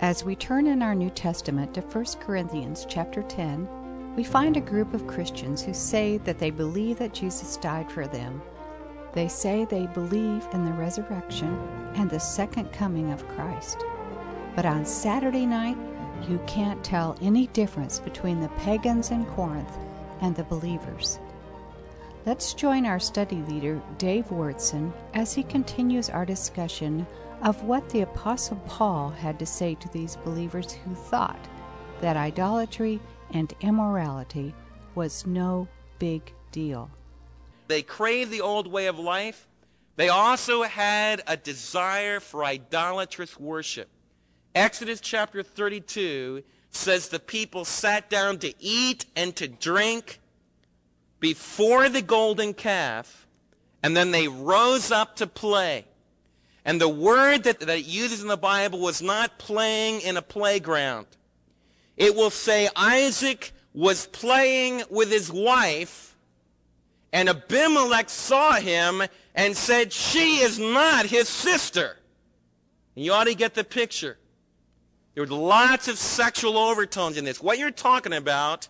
As we turn in our New Testament to 1 Corinthians chapter 10, we find a group of Christians who say that they believe that Jesus died for them. They say they believe in the resurrection and the second coming of Christ. But on Saturday night, you can't tell any difference between the pagans in Corinth and the believers. Let's join our study leader, Dave Wyrtzen, as he continues our discussion of what the Apostle Paul had to say to these believers who thought that idolatry and immorality was no big deal. They craved the old way of life. They also had a desire for idolatrous worship. Exodus chapter 32 says the people sat down to eat and to drink before the golden calf, and then they rose up to play. And the word that, that it uses in the Bible was not playing in a playground. It will say Isaac was playing with his wife, and Abimelech saw him and said, She is not his sister. And you ought to get the picture. There were lots of sexual overtones in this. What you're talking about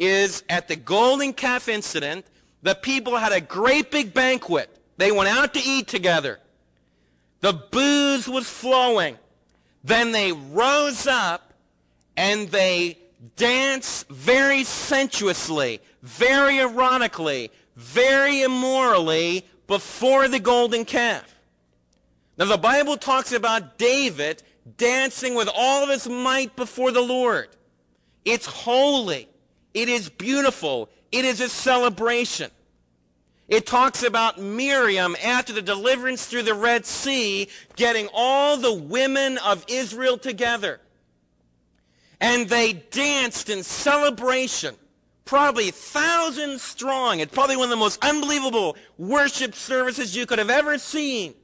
is at the golden calf incident, the people had a great big banquet. They went out to eat together. The booze was flowing. Then they rose up and they danced very sensuously, very erotically, very immorally before the golden calf. Now the Bible talks about David dancing with all of his might before the Lord. It's holy. It is beautiful. It is a celebration. It talks about Miriam after the deliverance through the Red Sea getting all the women of Israel together. And they danced in celebration, probably thousands strong. It's probably one of the most unbelievable worship services you could have ever seen.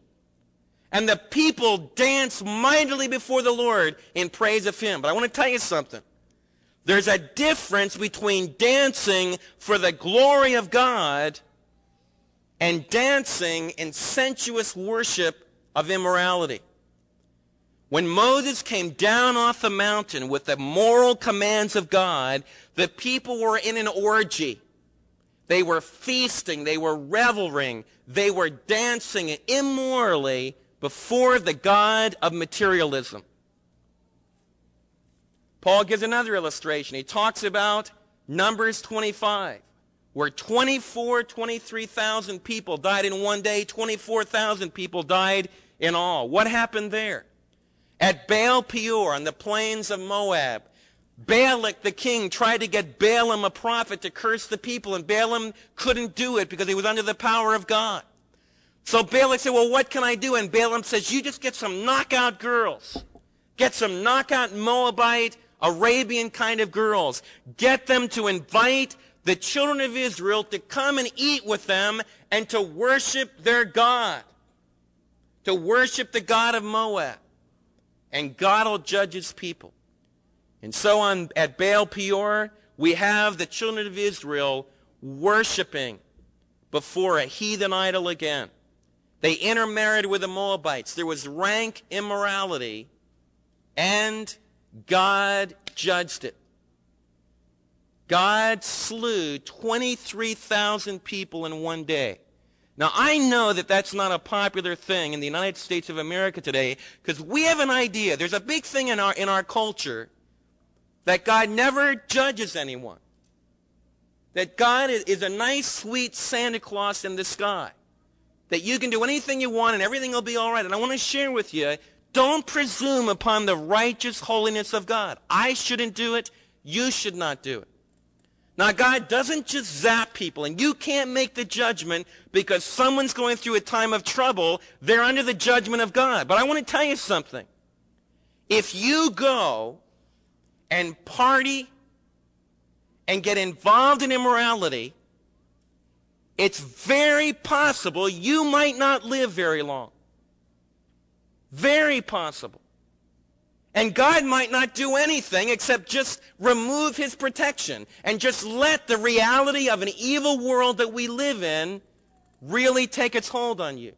And the people danced mightily before the Lord in praise of Him. But I want to tell you something. There's a difference between dancing for the glory of God and dancing in sensuous worship of immorality. When Moses came down off the mountain with the moral commands of God, the people were in an orgy. They were feasting, they were reveling, they were dancing immorally before the God of materialism. Paul gives another illustration. He talks about Numbers 25, where 24, 23,000 people died in one day, 24,000 people died in all. What happened there? At Baal Peor on the plains of Moab, Balak the king tried to get Balaam a prophet to curse the people, and Balaam couldn't do it because he was under the power of God. So Balak said, well, what can I do? And Balaam says, you just get some knockout girls. Get some knockout Moabite Arabian kind of girls. Get them to invite the children of Israel to come and eat with them and to worship their God. To worship the God of Moab. And God will judge his people. And so on at Baal Peor, we have the children of Israel worshiping before a heathen idol again. They intermarried with the Moabites. There was rank immorality and God judged it. God slew 23,000 people in one day. Now, I know that that's not a popular thing in the United States of America today because we have an idea. There's a big thing in our, in our culture that God never judges anyone. That God is, a nice, sweet Santa Claus in the sky. That you can do anything you want and everything will be all right. And I want to share with you don't presume upon the righteous holiness of God. I shouldn't do it. You should not do it. Now, God doesn't just zap people, and you can't make the judgment because someone's going through a time of trouble. They're under the judgment of God. But I want to tell you something. If you go and party and get involved in immorality, it's very possible you might not live very long. Very possible. And God might not do anything except just remove his protection and just let the reality of an evil world that we live in really take its hold on you.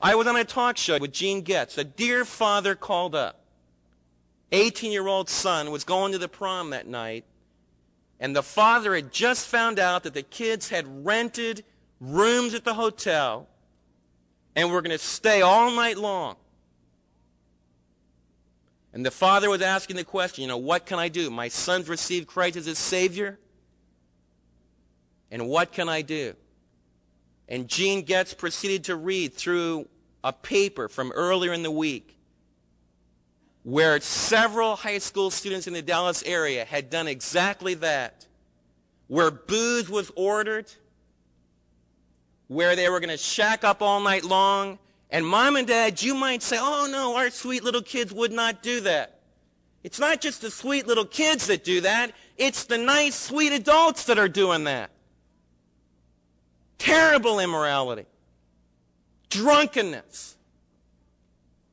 I was on a talk show with Gene Getz. A dear father called up. 18-year-old son was going to the prom that night, and the father had just found out that the kids had rented rooms at the hotel and were going to stay all night long. And the father was asking the question, you know, what can I do? My son's received Christ as his Savior. And what can I do? And Gene Getz proceeded to read through a paper from earlier in the week where several high school students in the Dallas area had done exactly that. Where booze was ordered, where they were going to shack up all night long, and mom and dad, you might say, oh no, our sweet little kids would not do that. It's not just the sweet little kids that do that. It's the nice, sweet adults that are doing that. Terrible immorality. Drunkenness.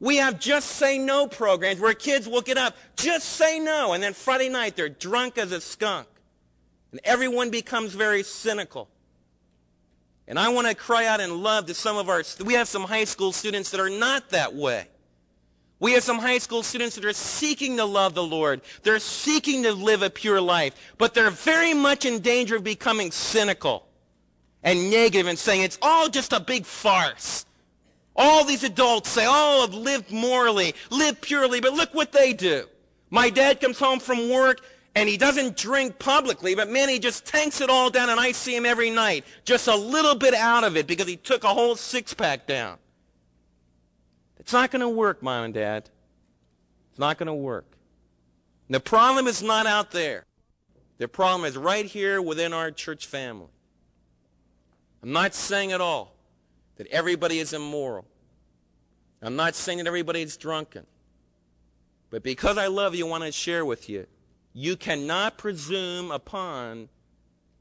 We have just say no programs where kids will get up, just say no, and then Friday night they're drunk as a skunk. And everyone becomes very cynical. And I want to cry out in love to some of our, we have some high school students that are not that way. We have some high school students that are seeking to love the Lord. They're seeking to live a pure life, but they're very much in danger of becoming cynical and negative and saying it's all just a big farce. All these adults say, oh, I've lived morally, lived purely, but look what they do. My dad comes home from work and he doesn't drink publicly, but man, he just tanks it all down and I see him every night, just a little bit out of it because he took a whole six pack down. It's not going to work, mom and dad. It's not going to work. The problem is not out there. The problem is right here within our church family. I'm not saying at all that everybody is immoral. I'm not saying that everybody is drunken. But because I love you, I want to share with you. You cannot presume upon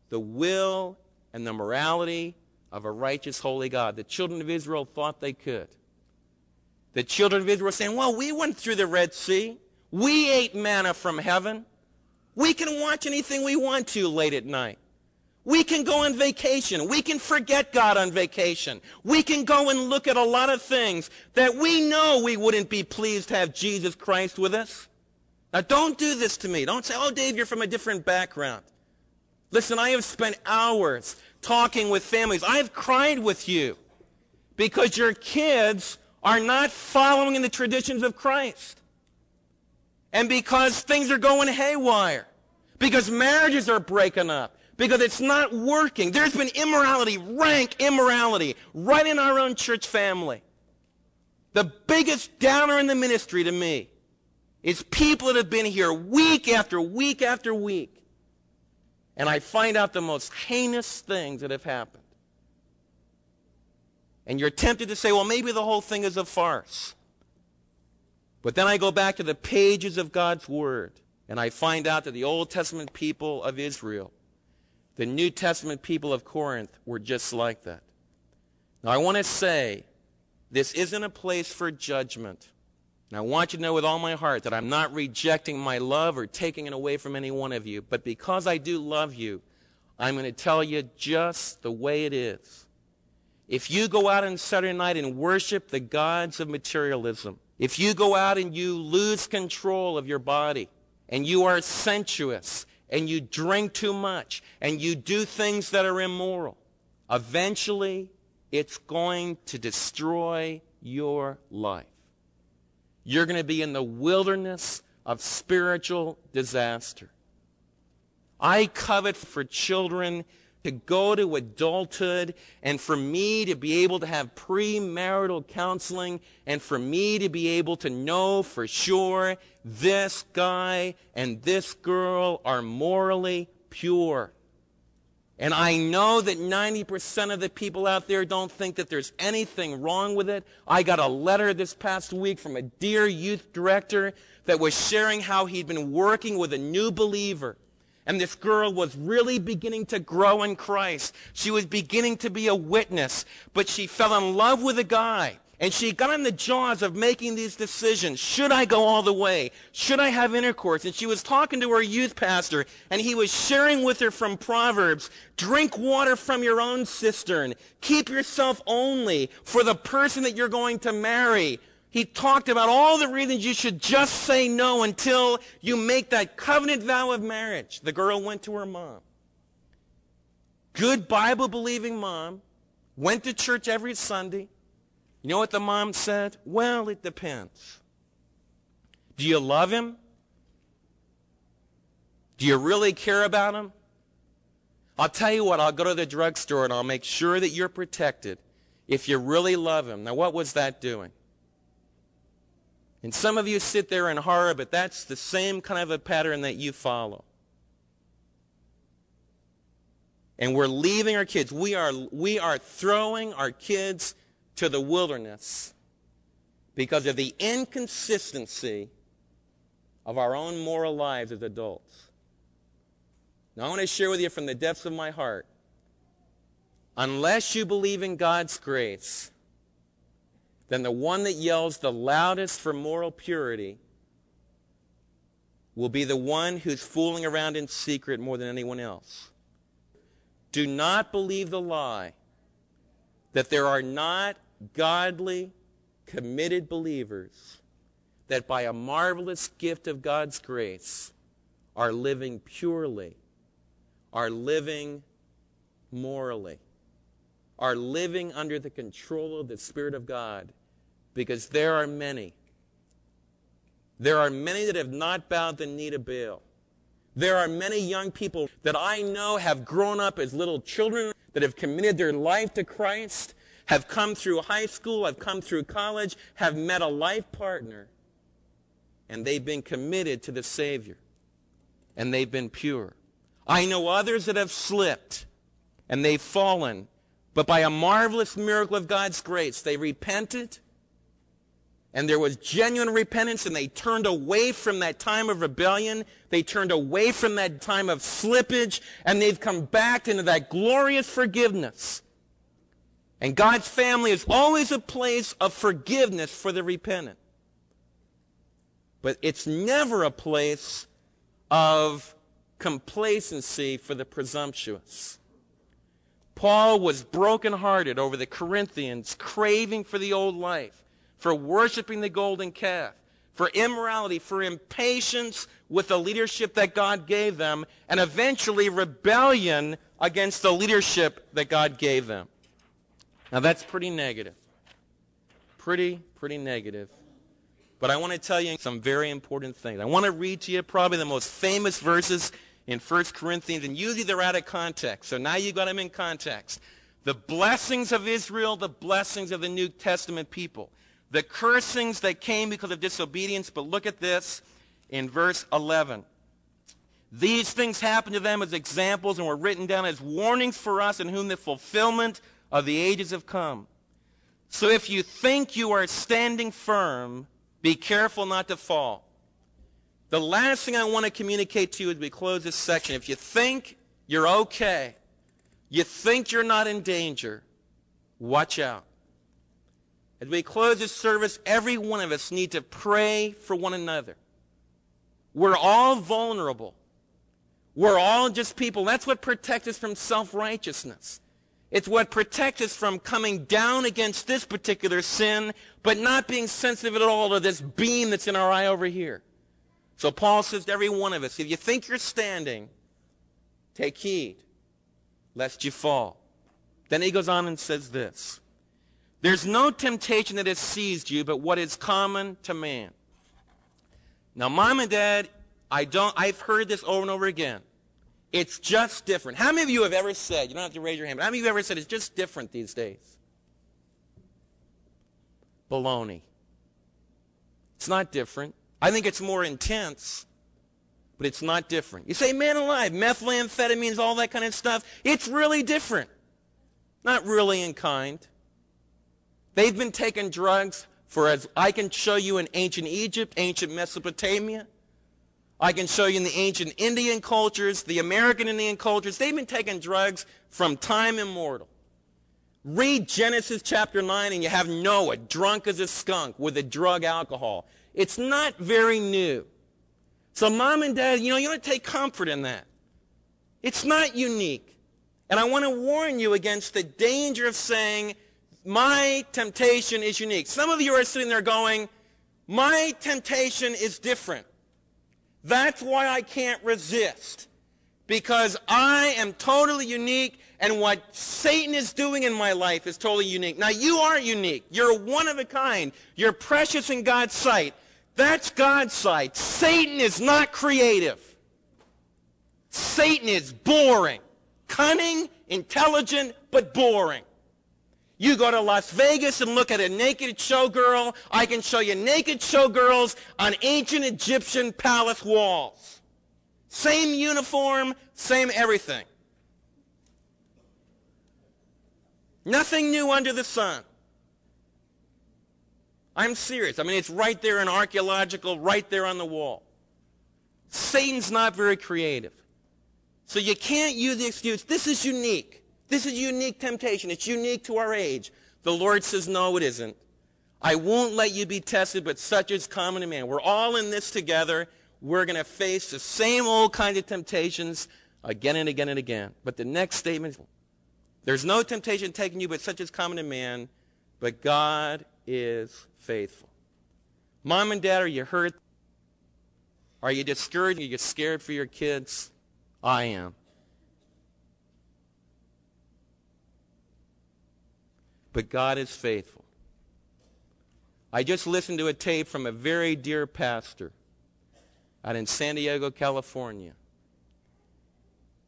the will and the morality of a righteous, holy God. The children of Israel thought they could. The children of Israel were saying, well, we went through the Red Sea. We ate manna from heaven. We can watch anything we want to late at night. We can go on vacation. We can forget God on vacation. We can go and look at a lot of things that we know we wouldn't be pleased to have Jesus Christ with us. Now don't do this to me. Don't say, oh, Dave, you're from a different background. Listen, I have spent hours talking with families. I have cried with you because your kids are not following in the traditions of Christ. And because things are going haywire. Because marriages are breaking up because it's not working. There's been immorality, rank immorality, right in our own church family. The biggest downer in the ministry to me is people that have been here week after week after week. And I find out the most heinous things that have happened. And you're tempted to say, well, maybe the whole thing is a farce. But then I go back to the pages of God's Word, and I find out that the Old Testament people of Israel the New Testament people of Corinth were just like that. Now, I want to say this isn't a place for judgment. And I want you to know with all my heart that I'm not rejecting my love or taking it away from any one of you. But because I do love you, I'm going to tell you just the way it is. If you go out on Saturday night and worship the gods of materialism, if you go out and you lose control of your body, and you are sensuous, and you drink too much and you do things that are immoral, eventually it's going to destroy your life. You're going to be in the wilderness of spiritual disaster. I covet for children to go to adulthood and for me to be able to have premarital counseling and for me to be able to know for sure this guy and this girl are morally pure. And I know that 90% of the people out there don't think that there's anything wrong with it. I got a letter this past week from a dear youth director that was sharing how he'd been working with a new believer and this girl was really beginning to grow in Christ. She was beginning to be a witness, but she fell in love with a guy. And she got in the jaws of making these decisions. Should I go all the way? Should I have intercourse? And she was talking to her youth pastor, and he was sharing with her from Proverbs, drink water from your own cistern. Keep yourself only for the person that you're going to marry. He talked about all the reasons you should just say no until you make that covenant vow of marriage. The girl went to her mom. Good Bible believing mom, went to church every Sunday. You know what the mom said? Well, it depends. Do you love him? Do you really care about him? I'll tell you what, I'll go to the drugstore and I'll make sure that you're protected if you really love him. Now, what was that doing? And some of you sit there in horror, but that's the same kind of a pattern that you follow. And we're leaving our kids. We are, we are throwing our kids to the wilderness because of the inconsistency of our own moral lives as adults. Now, I want to share with you from the depths of my heart unless you believe in God's grace, then the one that yells the loudest for moral purity will be the one who's fooling around in secret more than anyone else. Do not believe the lie that there are not godly, committed believers that by a marvelous gift of God's grace are living purely, are living morally, are living under the control of the Spirit of God because there are many. There are many that have not bowed the knee to Baal. There are many young people that I know have grown up as little children that have committed their life to Christ, have come through high school, have come through college, have met a life partner, and they've been committed to the Savior, and they've been pure. I know others that have slipped, and they've fallen, but by a marvelous miracle of God's grace, they repented, and there was genuine repentance, and they turned away from that time of rebellion. They turned away from that time of slippage, and they've come back into that glorious forgiveness. And God's family is always a place of forgiveness for the repentant. But it's never a place of complacency for the presumptuous. Paul was brokenhearted over the Corinthians craving for the old life for worshiping the golden calf, for immorality, for impatience with the leadership that God gave them, and eventually rebellion against the leadership that God gave them. Now that's pretty negative. Pretty, pretty negative. But I want to tell you some very important things. I want to read to you probably the most famous verses in 1 Corinthians, and usually they're out of context. So now you've got them in context. The blessings of Israel, the blessings of the New Testament people the cursings that came because of disobedience. But look at this in verse 11. These things happened to them as examples and were written down as warnings for us in whom the fulfillment of the ages have come. So if you think you are standing firm, be careful not to fall. The last thing I want to communicate to you as we close this section, if you think you're okay, you think you're not in danger, watch out. As we close this service, every one of us need to pray for one another. We're all vulnerable. We're all just people. That's what protects us from self-righteousness. It's what protects us from coming down against this particular sin, but not being sensitive at all to this beam that's in our eye over here. So Paul says to every one of us, if you think you're standing, take heed, lest you fall. Then he goes on and says this. There's no temptation that has seized you but what is common to man. Now, mom and dad, I don't, I've heard this over and over again. It's just different. How many of you have ever said, you don't have to raise your hand, but how many of you have ever said it's just different these days? Baloney. It's not different. I think it's more intense, but it's not different. You say, man alive, methamphetamines, all that kind of stuff. It's really different. Not really in kind. They've been taking drugs for as I can show you in ancient Egypt, ancient Mesopotamia. I can show you in the ancient Indian cultures, the American Indian cultures. They've been taking drugs from time immortal. Read Genesis chapter 9 and you have Noah drunk as a skunk with a drug alcohol. It's not very new. So mom and dad, you know, you want to take comfort in that. It's not unique. And I want to warn you against the danger of saying, My temptation is unique. Some of you are sitting there going, my temptation is different. That's why I can't resist. Because I am totally unique and what Satan is doing in my life is totally unique. Now you are unique. You're one of a kind. You're precious in God's sight. That's God's sight. Satan is not creative. Satan is boring. Cunning, intelligent, but boring. You go to Las Vegas and look at a naked showgirl. I can show you naked showgirls on ancient Egyptian palace walls. Same uniform, same everything. Nothing new under the sun. I'm serious. I mean, it's right there in archaeological, right there on the wall. Satan's not very creative. So you can't use the excuse, this is unique. This is unique temptation. It's unique to our age. The Lord says, no, it isn't. I won't let you be tested, but such is common to man. We're all in this together. We're going to face the same old kind of temptations again and again and again. But the next statement, there's no temptation taking you, but such is common to man. But God is faithful. Mom and dad, are you hurt? Are you discouraged? Are you scared for your kids? I am. But God is faithful. I just listened to a tape from a very dear pastor out in San Diego, California.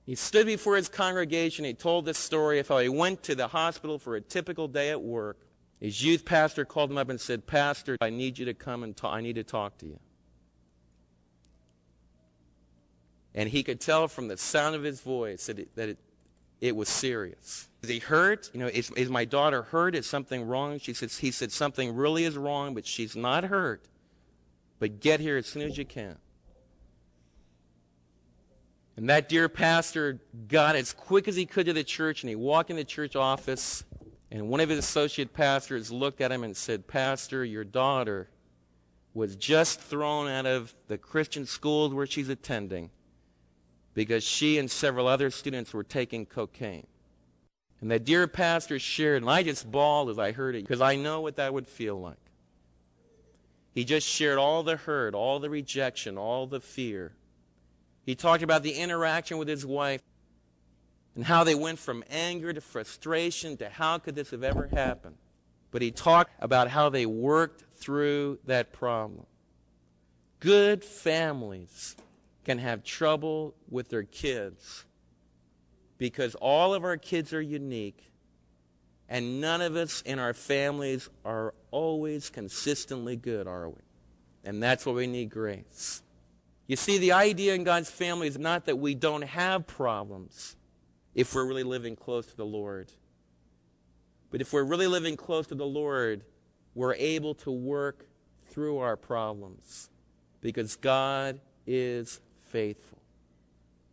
He stood before his congregation. He told this story of how he went to the hospital for a typical day at work. His youth pastor called him up and said, Pastor, I need you to come and talk. I need to talk to you. And he could tell from the sound of his voice that it, that it, it was serious. Is he hurt? You know, is, is my daughter hurt? Is something wrong? She says, he said, something really is wrong, but she's not hurt. But get here as soon as you can. And that dear pastor got as quick as he could to the church, and he walked in the church office, and one of his associate pastors looked at him and said, Pastor, your daughter was just thrown out of the Christian schools where she's attending because she and several other students were taking cocaine. And that dear pastor shared, and I just bawled as I heard it because I know what that would feel like. He just shared all the hurt, all the rejection, all the fear. He talked about the interaction with his wife and how they went from anger to frustration to how could this have ever happened. But he talked about how they worked through that problem. Good families can have trouble with their kids because all of our kids are unique and none of us in our families are always consistently good, are we? And that's why we need grace. You see, the idea in God's family is not that we don't have problems if we're really living close to the Lord. But if we're really living close to the Lord, we're able to work through our problems because God is faithful.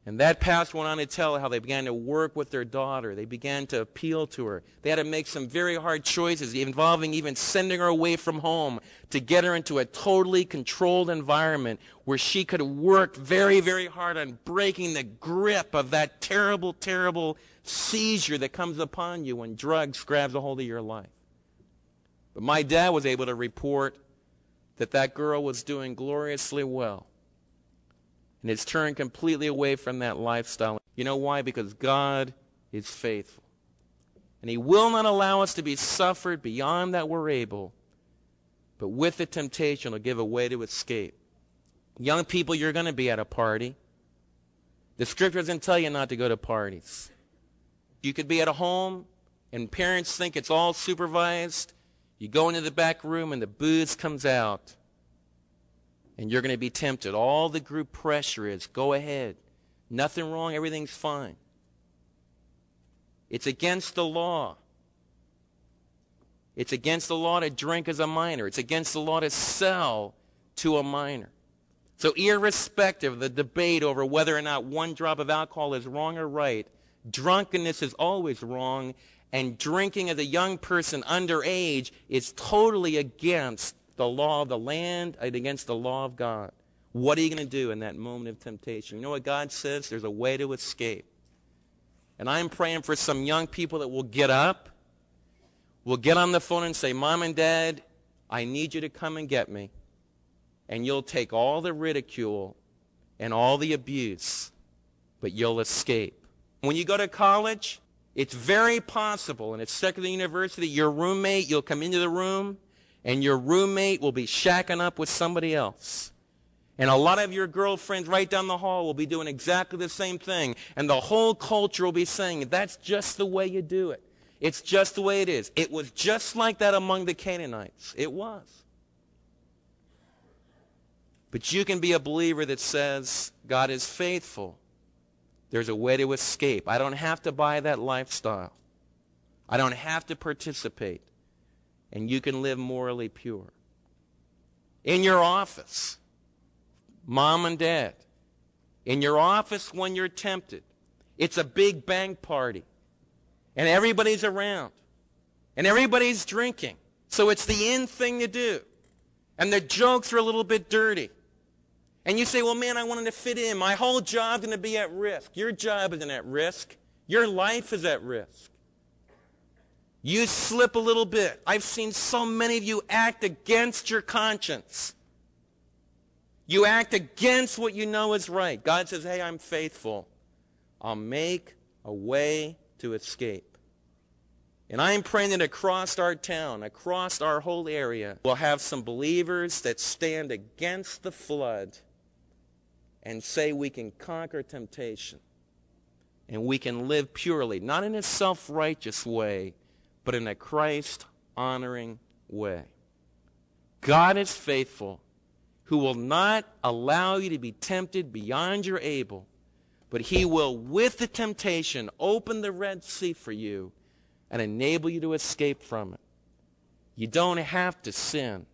And that pastor went on to tell how they began to work with their daughter. They began to appeal to her. They had to make some very hard choices, involving even sending her away from home to get her into a totally controlled environment where she could work very, very hard on breaking the grip of that terrible, terrible seizure that comes upon you when drugs grabs a hold of your life. But my dad was able to report that that girl was doing gloriously well and it's turned completely away from that lifestyle. You know why? Because God is faithful. And He will not allow us to be suffered beyond that we're able. But with the temptation, He'll give a way to escape. Young people, you're going to be at a party. The scripture doesn't tell you not to go to parties. You could be at a home and parents think it's all supervised. You go into the back room and the booze comes out and you're going to be tempted. All the group pressure is go ahead. Nothing wrong, everything's fine. It's against the law. It's against the law to drink as a minor. It's against the law to sell to a minor. So, irrespective of the debate over whether or not one drop of alcohol is wrong or right, drunkenness is always wrong, and drinking as a young person underage is totally against the law of the land and against the law of God. What are you going to do in that moment of temptation? You know what God says? There's a way to escape. And I'm praying for some young people that will get up, will get on the phone and say, Mom and Dad, I need you to come and get me. And you'll take all the ridicule and all the abuse, but you'll escape. When you go to college, it's very possible in a secular university, your roommate, you'll come into the room, and your roommate will be shacking up with somebody else. And a lot of your girlfriends right down the hall will be doing exactly the same thing. And the whole culture will be saying, that's just the way you do it. It's just the way it is. It was just like that among the Canaanites. It was. But you can be a believer that says, God is faithful. There's a way to escape. I don't have to buy that lifestyle. I don't have to participate. And you can live morally pure. In your office, mom and dad, in your office when you're tempted, it's a big bang party. And everybody's around. And everybody's drinking. So it's the in thing to do. And the jokes are a little bit dirty. And you say, well, man, I wanted to fit in. My whole job's going to be at risk. Your job isn't at risk. Your life is at risk. You slip a little bit. I've seen so many of you act against your conscience. You act against what you know is right. God says, hey, I'm faithful. I'll make a way to escape. And I am praying that across our town, across our whole area, we'll have some believers that stand against the flood and say we can conquer temptation and we can live purely, not in a self righteous way, but in a Christ honoring way. God is faithful, who will not allow you to be tempted beyond your able, but he will, with the temptation, open the Red Sea for you and enable you to escape from it. You don't have to sin.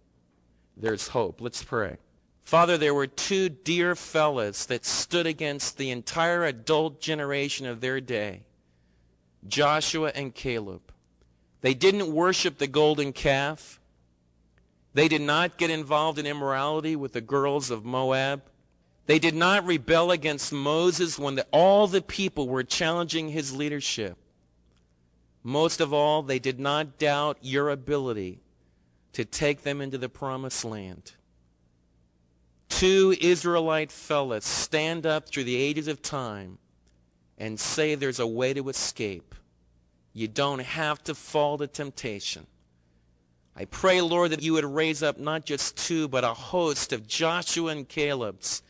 There's hope. Let's pray. Father, there were two dear fellows that stood against the entire adult generation of their day Joshua and Caleb. They didn't worship the golden calf. They did not get involved in immorality with the girls of Moab. They did not rebel against Moses when the, all the people were challenging his leadership. Most of all, they did not doubt your ability to take them into the promised land two Israelite fellows stand up through the ages of time and say there's a way to escape. You don't have to fall to temptation. I pray, Lord, that you would raise up not just two, but a host of Joshua and Caleb's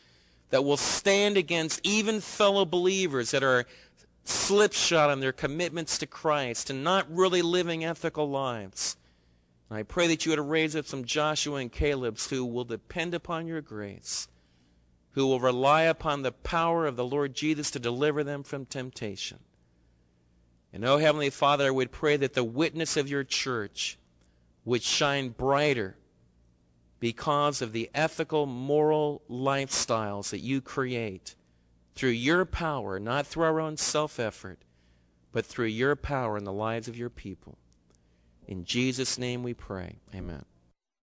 that will stand against even fellow believers that are slipshod in their commitments to Christ and not really living ethical lives. I pray that you would raise up some Joshua and Caleb's who will depend upon your grace, who will rely upon the power of the Lord Jesus to deliver them from temptation. And, oh, Heavenly Father, I would pray that the witness of your church would shine brighter because of the ethical, moral lifestyles that you create through your power, not through our own self effort, but through your power in the lives of your people. In Jesus' name we pray. Amen.